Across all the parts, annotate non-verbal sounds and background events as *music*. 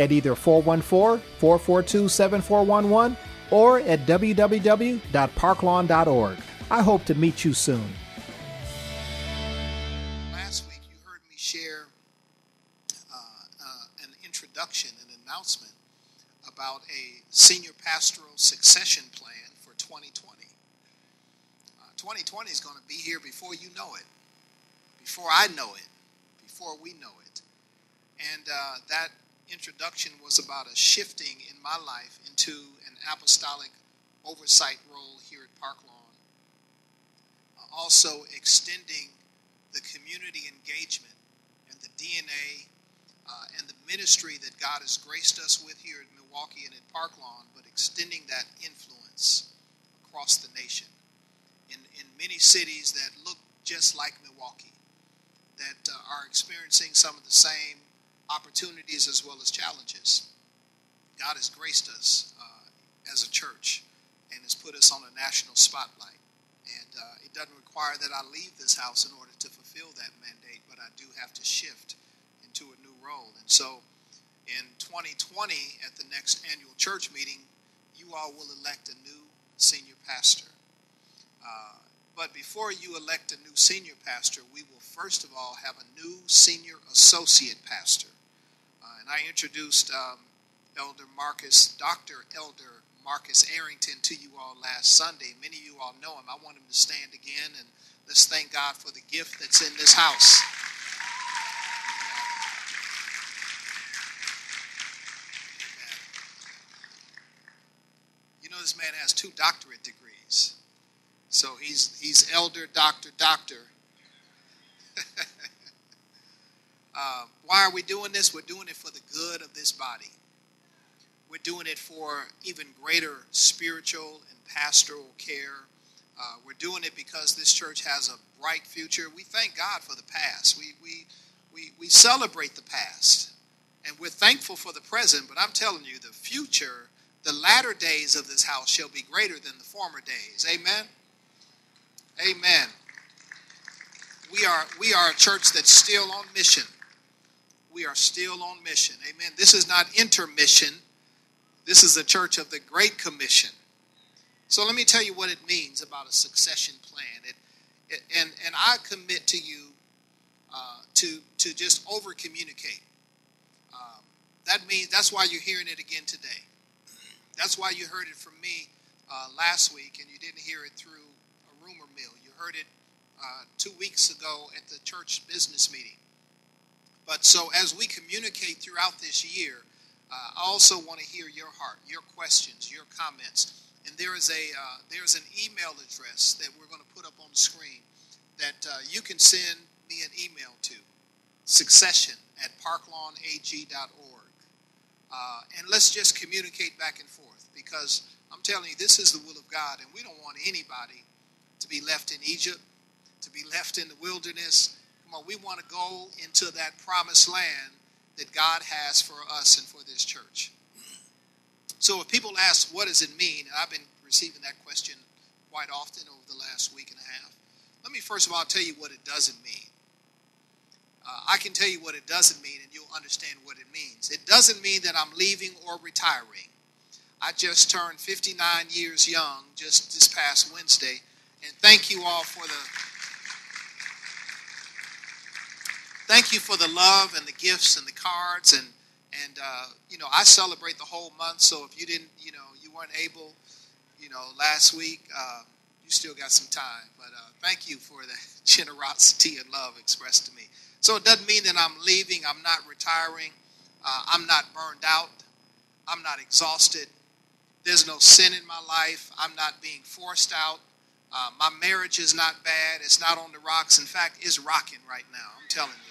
at either 414 442 7411 or at www.parklawn.org. I hope to meet you soon. Last week, you heard me share uh, uh, an introduction, an announcement about a senior pastoral succession plan for 2020 2020 is going to be here before you know it, before I know it, before we know it. And uh, that introduction was about a shifting in my life into an apostolic oversight role here at Park Lawn. Also, extending the community engagement and the DNA uh, and the ministry that God has graced us with here at Milwaukee and at Park Lawn, but extending that influence across the nation in, in many cities that look just like Milwaukee, that uh, are experiencing some of the same opportunities as well as challenges. God has graced us uh, as a church and has put us on a national spotlight. And uh, it doesn't require that I leave this house in order to fulfill that mandate, but I do have to shift into a new role. And so in 2020, at the next annual church meeting, you all will elect a new senior pastor. Uh, but before you elect a new senior pastor, we will first of all have a new senior associate pastor. I introduced um, Elder Marcus, Dr. Elder Marcus Arrington to you all last Sunday. Many of you all know him. I want him to stand again and let's thank God for the gift that's in this house. You know, this man has two doctorate degrees. So he's he's elder, doctor, doctor. *laughs* uh, why are we doing this? We're doing it for the good of this body. We're doing it for even greater spiritual and pastoral care. Uh, we're doing it because this church has a bright future. We thank God for the past. We, we, we, we celebrate the past. And we're thankful for the present, but I'm telling you, the future, the latter days of this house shall be greater than the former days. Amen? Amen. We are we are a church that's still on mission. We are still on mission. Amen. This is not intermission. This is a church of the Great Commission. So let me tell you what it means about a succession plan. It, it and and I commit to you uh, to to just over communicate. Um, that means that's why you're hearing it again today. That's why you heard it from me uh, last week, and you didn't hear it through a rumor mill. You heard it uh, two weeks ago at the church business meeting. But so as we communicate throughout this year, uh, I also want to hear your heart, your questions, your comments. And there is a uh, there's an email address that we're going to put up on the screen that uh, you can send me an email to succession at parklawnag.org. Uh, and let's just communicate back and forth because I'm telling you, this is the will of God, and we don't want anybody to be left in Egypt, to be left in the wilderness. We want to go into that promised land that God has for us and for this church. So if people ask, what does it mean? And I've been receiving that question quite often over the last week and a half. Let me first of all tell you what it doesn't mean. Uh, I can tell you what it doesn't mean, and you'll understand what it means. It doesn't mean that I'm leaving or retiring. I just turned 59 years young just this past Wednesday, and thank you all for the thank you for the love and the gifts and the cards and and uh, you know I celebrate the whole month. So if you didn't, you know, you weren't able you know, last week. Uh, you still got some time, but uh, thank you for the *laughs* generosity and love expressed to me. So it doesn't mean that I'm leaving, I'm not retiring, uh, I'm not burned out, I'm not exhausted. There's no sin in my life, I'm not being forced out. Uh, my marriage is not bad, it's not on the rocks. In fact, it's rocking right now, I'm telling you.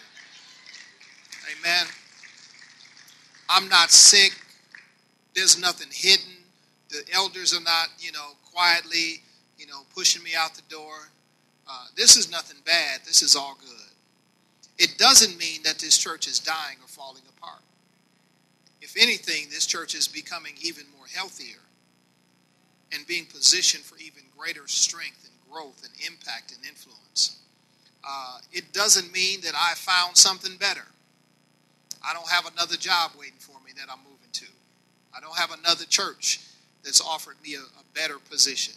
Amen. I'm not sick, there's nothing hidden. The elders are not, you know, quietly, you know, pushing me out the door. Uh, this is nothing bad. This is all good. It doesn't mean that this church is dying or falling apart. If anything, this church is becoming even more healthier and being positioned for even greater strength and growth and impact and influence. Uh, it doesn't mean that I found something better. I don't have another job waiting for me that I'm moving to. I don't have another church that's offered me a, a better position.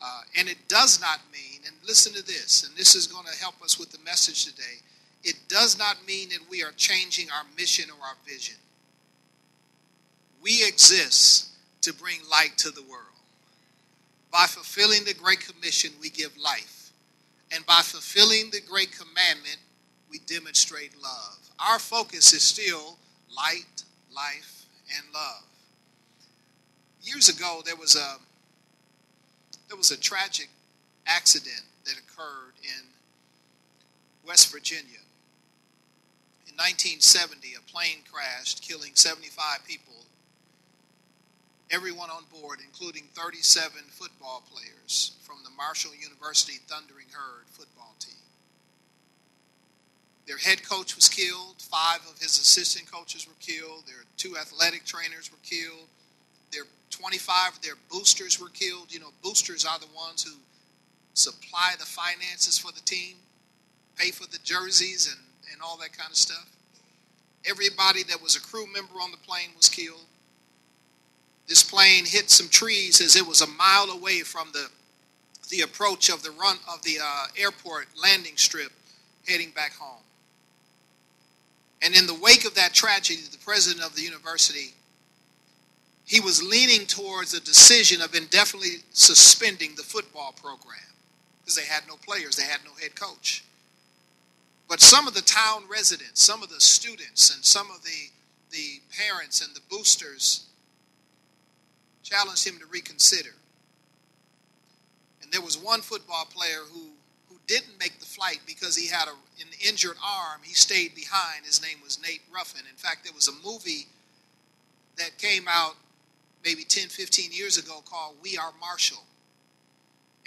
Uh, and it does not mean, and listen to this, and this is going to help us with the message today. It does not mean that we are changing our mission or our vision. We exist to bring light to the world. By fulfilling the Great Commission, we give life. And by fulfilling the Great Commandment, we demonstrate love. Our focus is still light, life, and love. Years ago, there was a there was a tragic accident that occurred in West Virginia. In 1970, a plane crashed, killing 75 people, everyone on board, including 37 football players from the Marshall University Thundering Herd football team. Their head coach was killed, five of his assistant coaches were killed, their two athletic trainers were killed, their 25 of their boosters were killed. You know, boosters are the ones who supply the finances for the team, pay for the jerseys and, and all that kind of stuff. Everybody that was a crew member on the plane was killed. This plane hit some trees as it was a mile away from the the approach of the run of the uh, airport landing strip heading back home. And in the wake of that tragedy, the president of the university he was leaning towards a decision of indefinitely suspending the football program because they had no players, they had no head coach. But some of the town residents, some of the students, and some of the, the parents and the boosters challenged him to reconsider. And there was one football player who, who didn't make the flight because he had a, an injured arm. He stayed behind. His name was Nate Ruffin. In fact, there was a movie that came out maybe 10, 15 years ago called We Are Marshall.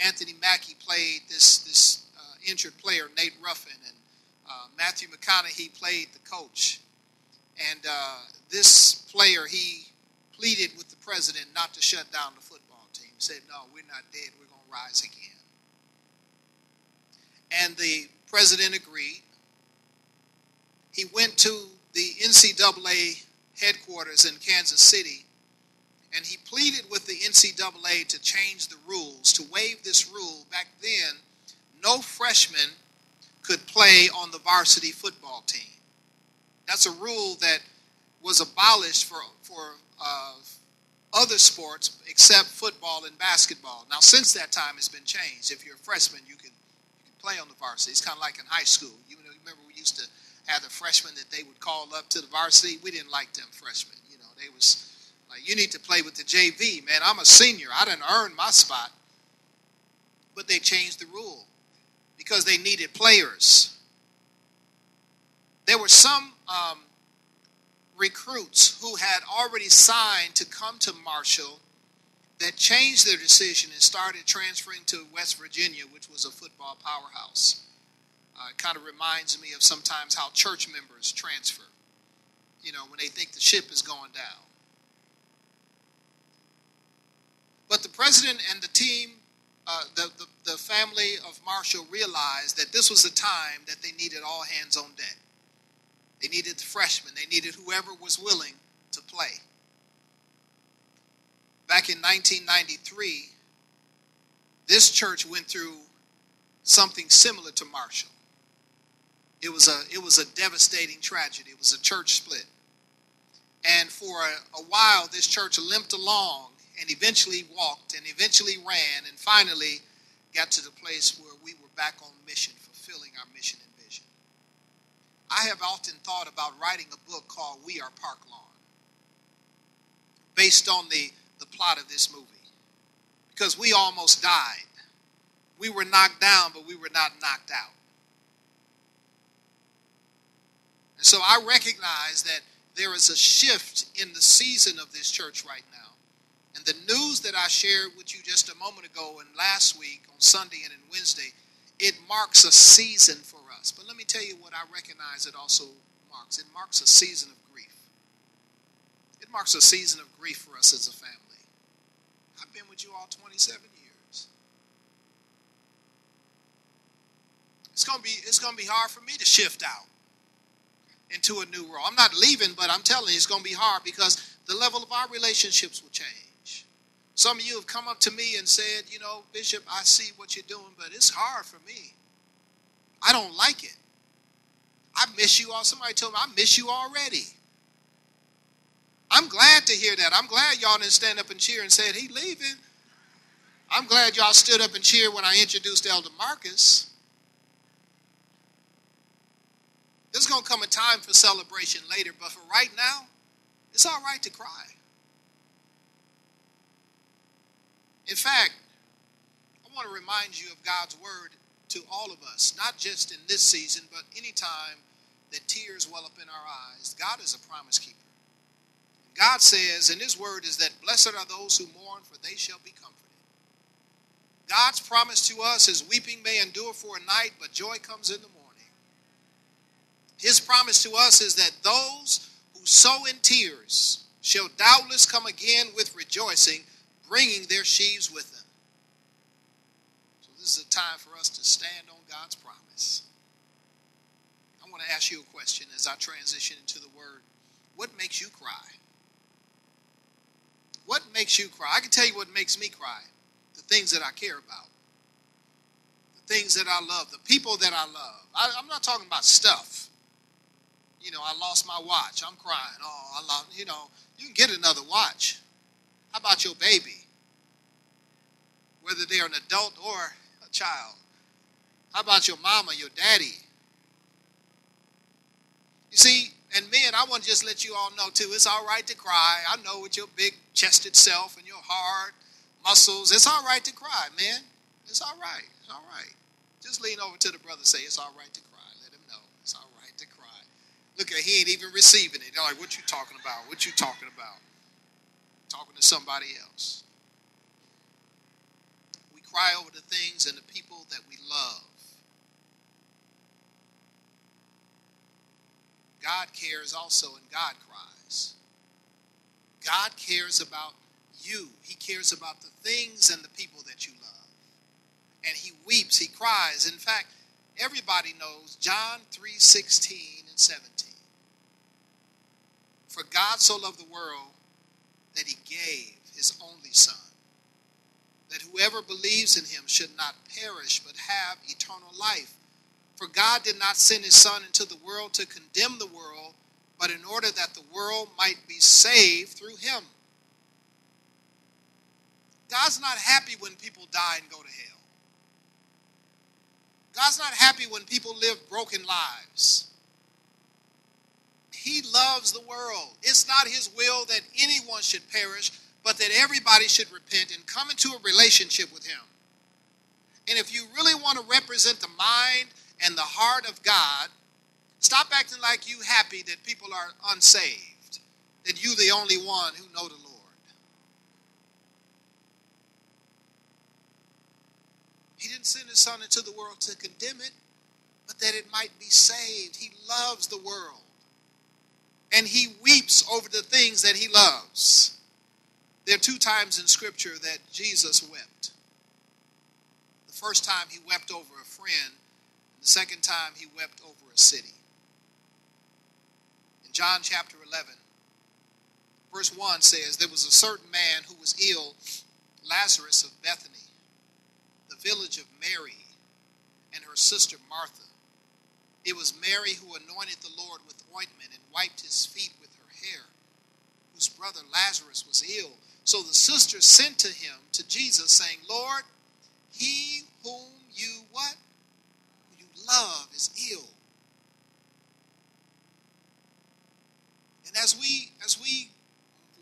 Anthony Mackie played this, this uh, injured player, Nate Ruffin, and uh, Matthew McConaughey played the coach. And uh, this player, he pleaded with the president not to shut down the football team. He said, No, we're not dead. We're going to rise again. And the president agreed. He went to the NCAA headquarters in Kansas City and he pleaded with the NCAA to change the rules, to waive this rule. Back then, no freshman could play on the varsity football team. That's a rule that was abolished for, for uh, other sports except football and basketball. Now, since that time, it's been changed. If you're a freshman, you can, you can play on the varsity. It's kind of like in high school. You know, remember we used to have the freshmen that they would call up to the varsity? We didn't like them freshmen. You know, they was like, you need to play with the JV. Man, I'm a senior. I didn't earn my spot. But they changed the rule because they needed players. There were some um, recruits who had already signed to come to Marshall that changed their decision and started transferring to West Virginia, which was a football powerhouse. Uh, it kind of reminds me of sometimes how church members transfer, you know, when they think the ship is going down. But the president and the team, uh, the, the, the family of Marshall realized that this was a time that they needed all hands on deck. They needed the freshmen, they needed whoever was willing to play. Back in 1993, this church went through something similar to Marshall. It was a, it was a devastating tragedy. It was a church split. And for a, a while, this church limped along and eventually walked and eventually ran and finally got to the place where we were back on mission, fulfilling our mission and vision. I have often thought about writing a book called We Are Park Lawn, based on the, the plot of this movie, because we almost died. We were knocked down, but we were not knocked out. And so I recognize that there is a shift in the season of this church right now. And the news that I shared with you just a moment ago and last week on Sunday and in Wednesday, it marks a season for us. But let me tell you what I recognize it also marks. It marks a season of grief. It marks a season of grief for us as a family. Been with you all 27 years. It's gonna be it's gonna be hard for me to shift out into a new role. I'm not leaving, but I'm telling you it's gonna be hard because the level of our relationships will change. Some of you have come up to me and said, you know, Bishop, I see what you're doing, but it's hard for me. I don't like it. I miss you all. Somebody told me, I miss you already. I'm glad to hear that. I'm glad y'all didn't stand up and cheer and said, he leaving. I'm glad y'all stood up and cheered when I introduced Elder Marcus. There's going to come a time for celebration later, but for right now, it's all right to cry. In fact, I want to remind you of God's word to all of us, not just in this season, but anytime that tears well up in our eyes. God is a promise keeper. God says, and His word is that blessed are those who mourn, for they shall be comforted. God's promise to us is weeping may endure for a night, but joy comes in the morning. His promise to us is that those who sow in tears shall doubtless come again with rejoicing, bringing their sheaves with them. So, this is a time for us to stand on God's promise. I want to ask you a question as I transition into the word. What makes you cry? What makes you cry? I can tell you what makes me cry the things that I care about, the things that I love, the people that I love. I, am not talking about stuff. You know, I lost my watch. I'm crying. Oh, I lost, you know, you can get another watch. How about your baby? Whether they're an adult or a child. How about your mama, your daddy? You see, and men, I want to just let you all know too, it's all right to cry. I know with your big chested self and your hard muscles, it's all right to cry, man. It's all right. It's all right. Just lean over to the brother say, it's all right to cry. Let him know. It's all right to cry. Look at he ain't even receiving it. They're like, what you talking about? What you talking about? talking to somebody else. We cry over the things and the people that we love. God cares also, and God cries. God cares about you. He cares about the things and the people that you love. And he weeps, he cries. In fact, everybody knows John 3 16 and 17. For God so loved the world that he gave his only Son, that whoever believes in him should not perish but have eternal life. For God did not send his Son into the world to condemn the world, but in order that the world might be saved through him. God's not happy when people die and go to hell. God's not happy when people live broken lives. He loves the world. It's not his will that anyone should perish, but that everybody should repent and come into a relationship with him. And if you really want to represent the mind and the heart of God, stop acting like you happy that people are unsaved, that you the only one who know the Lord. He didn't send his son into the world to condemn it, but that it might be saved. He loves the world and he weeps over the things that he loves. There are two times in Scripture that Jesus wept. The first time he wept over a friend, the second time he wept over a city. In John chapter 11, verse 1 says, There was a certain man who was ill, Lazarus of Bethany, the village of Mary, and her sister Martha. It was Mary who anointed the Lord with ointment and wiped his feet with her hair, whose brother Lazarus was ill. So the sister sent to him, to Jesus, saying, Lord, he whom you what? Love is ill. And as we as we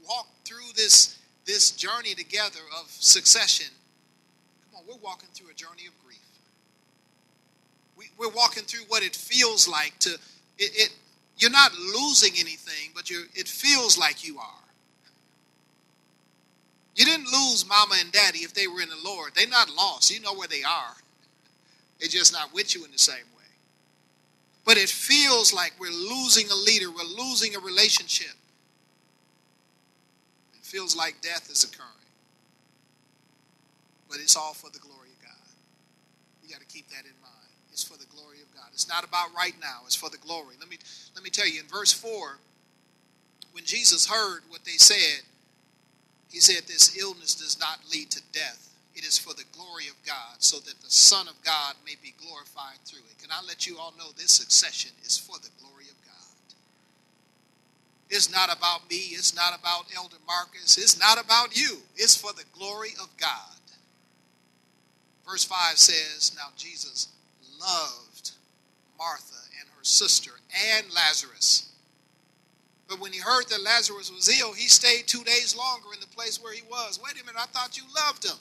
walk through this this journey together of succession, come on, we're walking through a journey of grief. We, we're walking through what it feels like to it, it you're not losing anything, but you it feels like you are. You didn't lose mama and daddy if they were in the Lord. They're not lost. You know where they are. They're just not with you in the same way. But it feels like we're losing a leader, we're losing a relationship. It feels like death is occurring. But it's all for the glory of God. You got to keep that in mind. It's for the glory of God. It's not about right now, it's for the glory. Let me let me tell you in verse 4, when Jesus heard what they said, he said, This illness does not lead to death. It is for the glory of God, so that the Son of God may be glorified through it. Can I let you all know this succession is for the glory of God? It's not about me. It's not about Elder Marcus. It's not about you. It's for the glory of God. Verse 5 says, Now Jesus loved Martha and her sister and Lazarus. But when he heard that Lazarus was ill, he stayed two days longer in the place where he was. Wait a minute, I thought you loved him.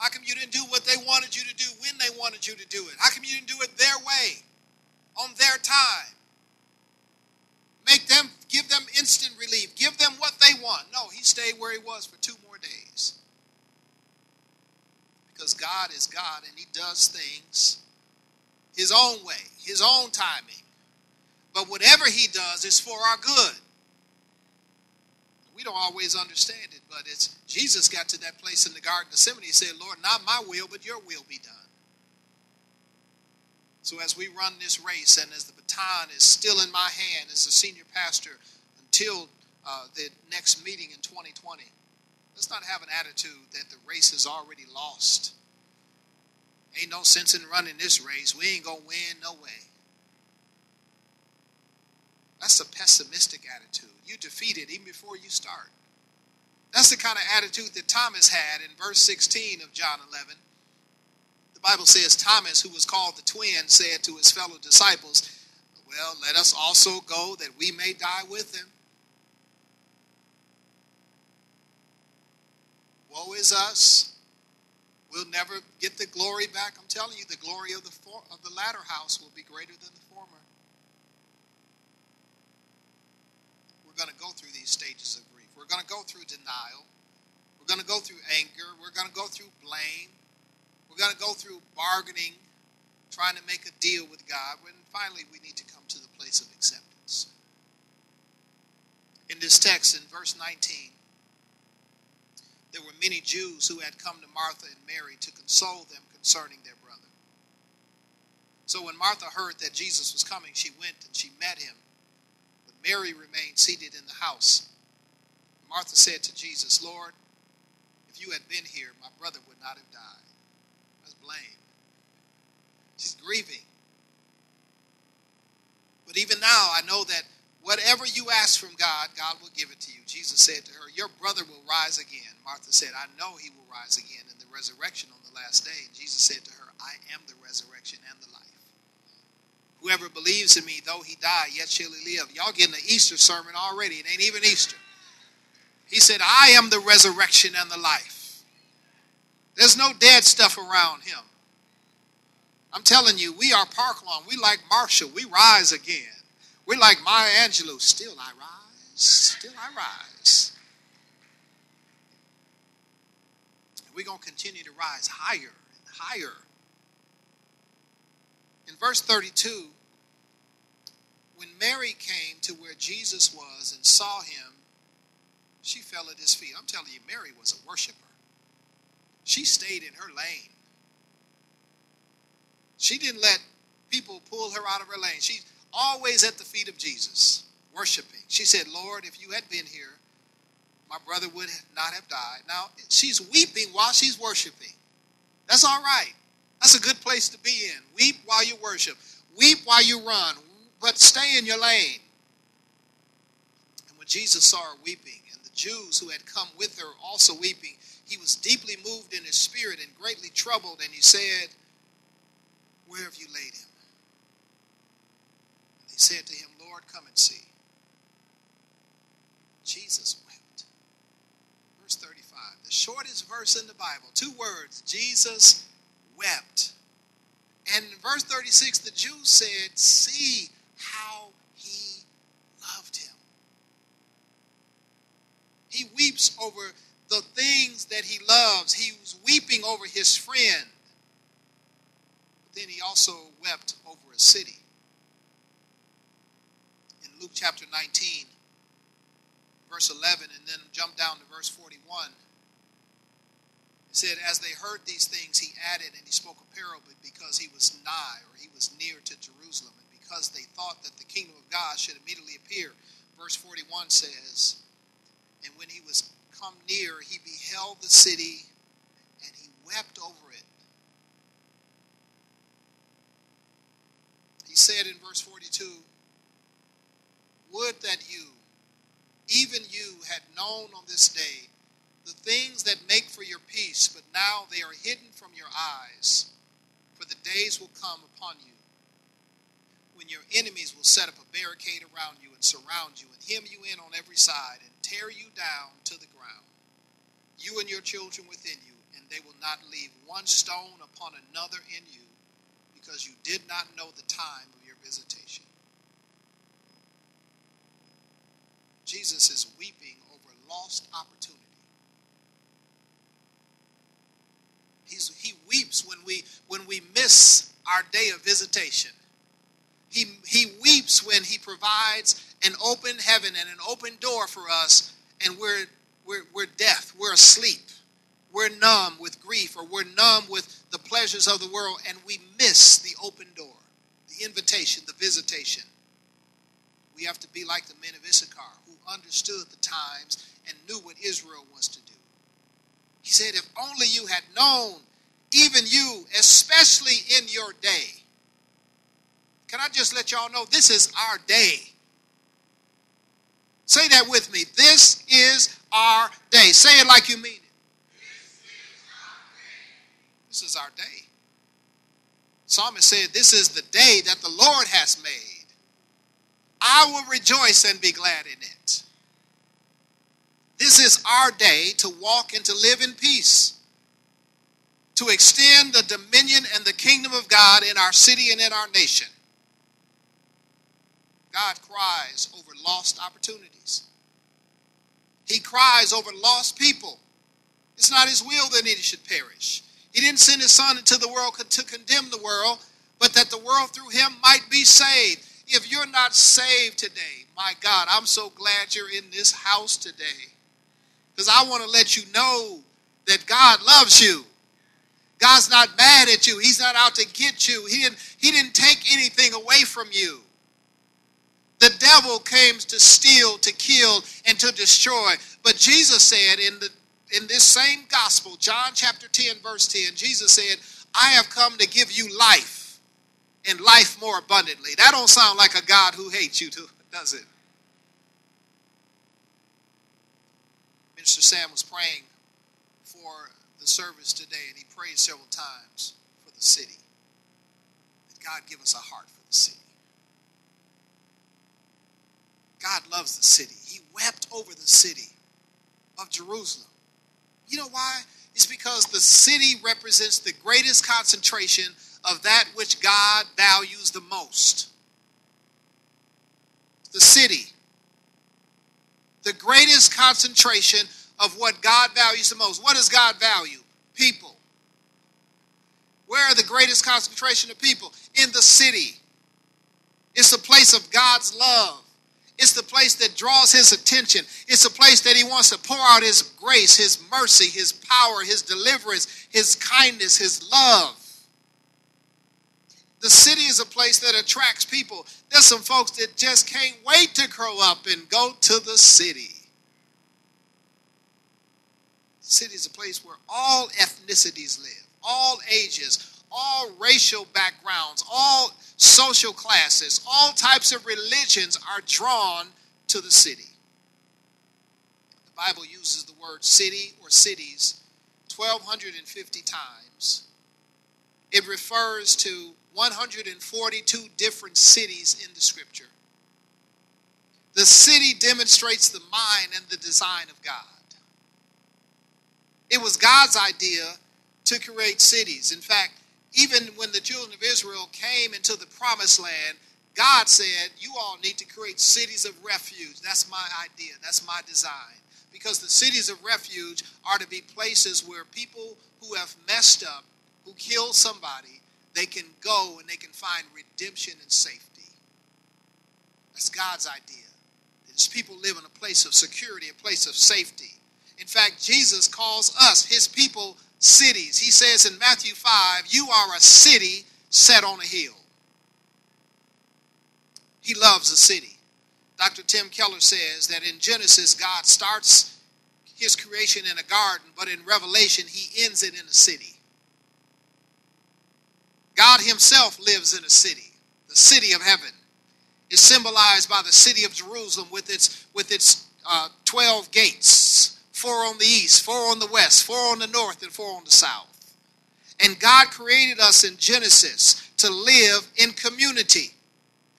How come you didn't do what they wanted you to do when they wanted you to do it? How come you didn't do it their way, on their time? Make them, give them instant relief, give them what they want. No, he stayed where he was for two more days. Because God is God and he does things his own way, his own timing. But whatever he does is for our good. We don't always understand it, but it's Jesus got to that place in the Garden of Gethsemane. He said, Lord, not my will, but your will be done. So as we run this race and as the baton is still in my hand as the senior pastor until uh, the next meeting in 2020, let's not have an attitude that the race is already lost. Ain't no sense in running this race. We ain't going to win no way. That's a pessimistic attitude. You defeated even before you start. That's the kind of attitude that Thomas had in verse 16 of John 11. The Bible says Thomas, who was called the twin, said to his fellow disciples, Well, let us also go that we may die with him. Woe is us. We'll never get the glory back. I'm telling you, the glory of the, for, of the latter house will be greater than the former. We're going to go through these stages of grief. We're going to go through denial. We're going to go through anger. We're going to go through blame. We're going to go through bargaining, trying to make a deal with God. And finally, we need to come to the place of acceptance. In this text, in verse 19, there were many Jews who had come to Martha and Mary to console them concerning their brother. So when Martha heard that Jesus was coming, she went and she met him. Mary remained seated in the house. Martha said to Jesus, Lord, if you had been here, my brother would not have died. That's blame. She's grieving. But even now, I know that Whatever you ask from God, God will give it to you. Jesus said to her, Your brother will rise again. Martha said, I know he will rise again in the resurrection on the last day. And Jesus said to her, I am the resurrection and the life. Whoever believes in me, though he die, yet shall he live. Y'all getting the Easter sermon already. It ain't even Easter. He said, I am the resurrection and the life. There's no dead stuff around him. I'm telling you, we are Park Parklawn. We like Marshall. We rise again. We're like Maya Angelou, still I rise, still I rise. we're going to continue to rise higher and higher. In verse 32, when Mary came to where Jesus was and saw him, she fell at his feet. I'm telling you, Mary was a worshiper. She stayed in her lane. She didn't let people pull her out of her lane. She's always at the feet of Jesus, worshiping. She said, Lord, if you had been here, my brother would not have died. Now, she's weeping while she's worshiping. That's all right. That's a good place to be in. Weep while you worship, weep while you run, but stay in your lane. And when Jesus saw her weeping, and the Jews who had come with her also weeping, he was deeply moved in his spirit and greatly troubled, and he said, Where have you laid him? And they said to him, Lord, come and see. Jesus wept. Verse 35, the shortest verse in the Bible, two words Jesus wept. And in verse 36, the Jews said, See how he loved him. He weeps over the things that he loves. He was weeping over his friend. But then he also wept over a city. In Luke chapter 19, verse 11, and then jump down to verse 41. Said, As they heard these things, he added, and he spoke a parable because he was nigh, or he was near to Jerusalem, and because they thought that the kingdom of God should immediately appear. Verse 41 says, And when he was come near, he beheld the city, and he wept over it. He said in verse 42, Would that you, even you, had known on this day the things that make for your peace, but now they are hidden from your eyes. For the days will come upon you when your enemies will set up a barricade around you and surround you and hem you in on every side and tear you down to the ground, you and your children within you, and they will not leave one stone upon another in you, because you did not know the time of your visitation. Jesus is weeping over lost opportunity. He's, he weeps when we when we miss our day of visitation. He, he weeps when he provides an open heaven and an open door for us, and we're, we're, we're deaf, we're asleep, we're numb with grief, or we're numb with the pleasures of the world, and we miss the open door, the invitation, the visitation. We have to be like the men of Issachar who understood the times and knew what Israel was to do. He said, If only you had known, even you, especially in your day. Can I just let y'all know this is our day? Say that with me. This is our day. Say it like you mean it. This is our day. Psalmist said, This is the day that the Lord has made. I will rejoice and be glad in it. This is our day to walk and to live in peace, to extend the dominion and the kingdom of God in our city and in our nation. God cries over lost opportunities. He cries over lost people. It's not his will that any should perish. He didn't send his son into the world to condemn the world, but that the world through him might be saved. If you're not saved today, my God, I'm so glad you're in this house today. Because I want to let you know that God loves you. God's not mad at you. He's not out to get you. He didn't, he didn't take anything away from you. The devil came to steal, to kill, and to destroy. But Jesus said in the in this same gospel, John chapter 10, verse 10, Jesus said, I have come to give you life and life more abundantly. That don't sound like a God who hates you, does it? Minister Sam was praying for the service today, and he prayed several times for the city. That God give us a heart for the city. God loves the city. He wept over the city of Jerusalem. You know why? It's because the city represents the greatest concentration of that which God values the most. The city. The greatest concentration of what God values the most. What does God value? People. Where are the greatest concentration of people? In the city. It's the place of God's love. It's the place that draws his attention. It's a place that he wants to pour out his grace, his mercy, his power, his deliverance, his kindness, his love. The city is a place that attracts people. There's some folks that just can't wait to grow up and go to the city. The city is a place where all ethnicities live, all ages, all racial backgrounds, all social classes, all types of religions are drawn to the city. The Bible uses the word city or cities 1,250 times. It refers to 142 different cities in the scripture. The city demonstrates the mind and the design of God. It was God's idea to create cities. In fact, even when the children of Israel came into the promised land, God said, You all need to create cities of refuge. That's my idea, that's my design. Because the cities of refuge are to be places where people who have messed up, who killed somebody, they can go and they can find redemption and safety. That's God's idea. His people live in a place of security, a place of safety. In fact, Jesus calls us, his people, cities. He says in Matthew 5, You are a city set on a hill. He loves a city. Dr. Tim Keller says that in Genesis, God starts his creation in a garden, but in Revelation, he ends it in a city. God himself lives in a city, the city of heaven. Is symbolized by the city of Jerusalem with its, with its uh, 12 gates four on the east, four on the west, four on the north, and four on the south. And God created us in Genesis to live in community.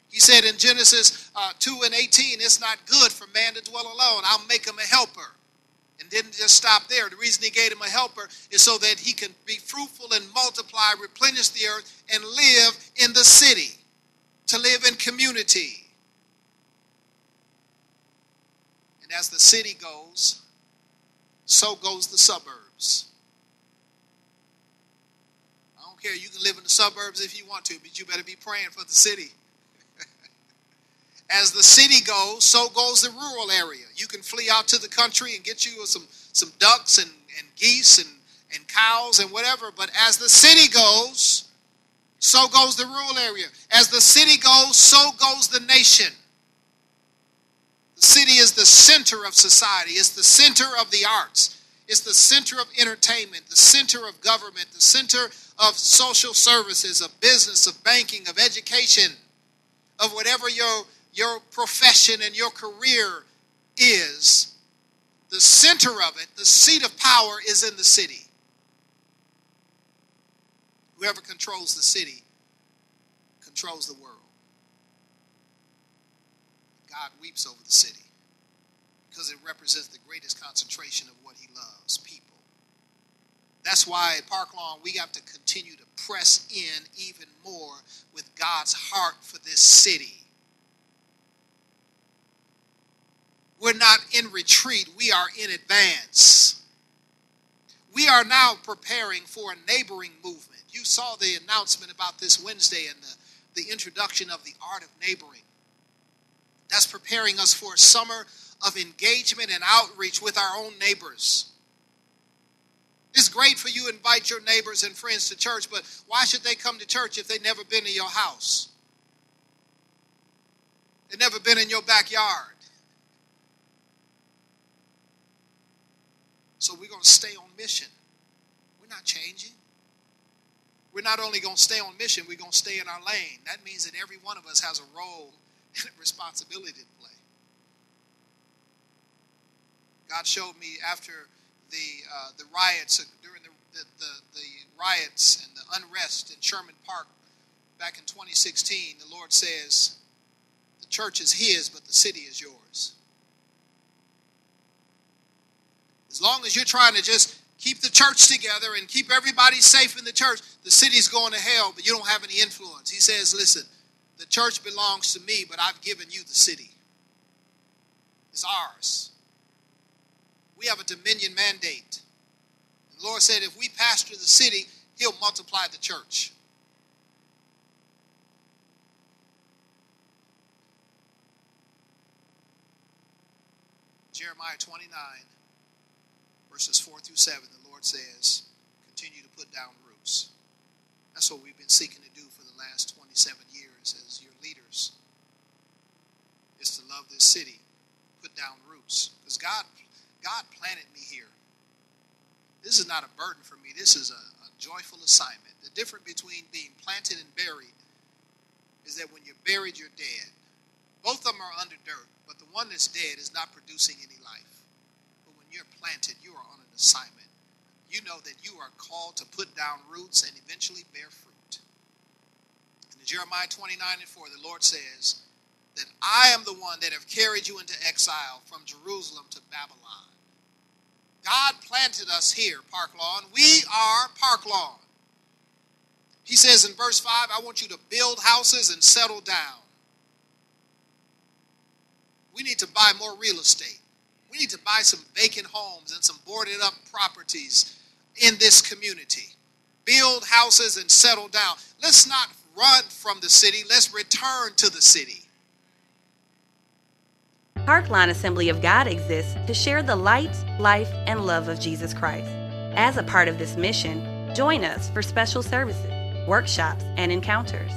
He said in Genesis uh, 2 and 18, it's not good for man to dwell alone. I'll make him a helper. And didn't just stop there. The reason he gave him a helper is so that he can be fruitful and multiply, replenish the earth, and live in the city, to live in community. And as the city goes, so goes the suburbs. I don't care. You can live in the suburbs if you want to, but you better be praying for the city. As the city goes, so goes the rural area. You can flee out to the country and get you some, some ducks and, and geese and, and cows and whatever. But as the city goes, so goes the rural area. As the city goes, so goes the nation. The city is the center of society, it's the center of the arts, it's the center of entertainment, the center of government, the center of social services, of business, of banking, of education, of whatever your your profession and your career is, the center of it, the seat of power is in the city. Whoever controls the city controls the world. God weeps over the city because it represents the greatest concentration of what he loves people. That's why at Park Lawn we have to continue to press in even more with God's heart for this city We're not in retreat, we are in advance. We are now preparing for a neighboring movement. You saw the announcement about this Wednesday and the, the introduction of the art of neighboring. That's preparing us for a summer of engagement and outreach with our own neighbors. It's great for you to invite your neighbors and friends to church, but why should they come to church if they've never been in your house? They've never been in your backyard. So we're going to stay on mission. We're not changing. We're not only going to stay on mission, we're going to stay in our lane. That means that every one of us has a role *laughs* and a responsibility to play. God showed me after the uh, the riots during the, the, the, the riots and the unrest in Sherman Park back in 2016. The Lord says, "The church is His, but the city is yours." As long as you're trying to just keep the church together and keep everybody safe in the church, the city's going to hell, but you don't have any influence. He says, listen, the church belongs to me, but I've given you the city. It's ours. We have a dominion mandate. The Lord said, if we pastor the city, He'll multiply the church. Jeremiah 29 verses 4 through 7, the Lord says, continue to put down roots. That's what we've been seeking to do for the last 27 years as your leaders, is to love this city, put down roots. Because God, God planted me here. This is not a burden for me. This is a, a joyful assignment. The difference between being planted and buried is that when you're buried, you're dead. Both of them are under dirt, but the one that's dead is not producing any life assignment. You know that you are called to put down roots and eventually bear fruit. In Jeremiah 29 and 4, the Lord says that I am the one that have carried you into exile from Jerusalem to Babylon. God planted us here, Park Lawn. We are Park Lawn. He says in verse 5, I want you to build houses and settle down. We need to buy more real estate. We need to buy some vacant homes and some boarded up properties in this community. Build houses and settle down. Let's not run from the city, let's return to the city. Parklawn Assembly of God exists to share the light, life, and love of Jesus Christ. As a part of this mission, join us for special services, workshops, and encounters.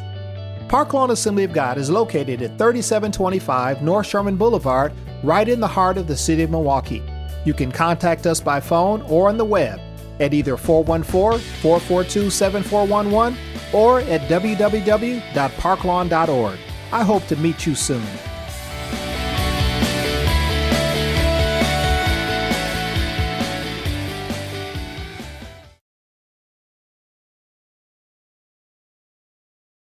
Parklawn Assembly of God is located at 3725 North Sherman Boulevard, right in the heart of the city of Milwaukee. You can contact us by phone or on the web at either 414 442 7411 or at www.parklawn.org. I hope to meet you soon.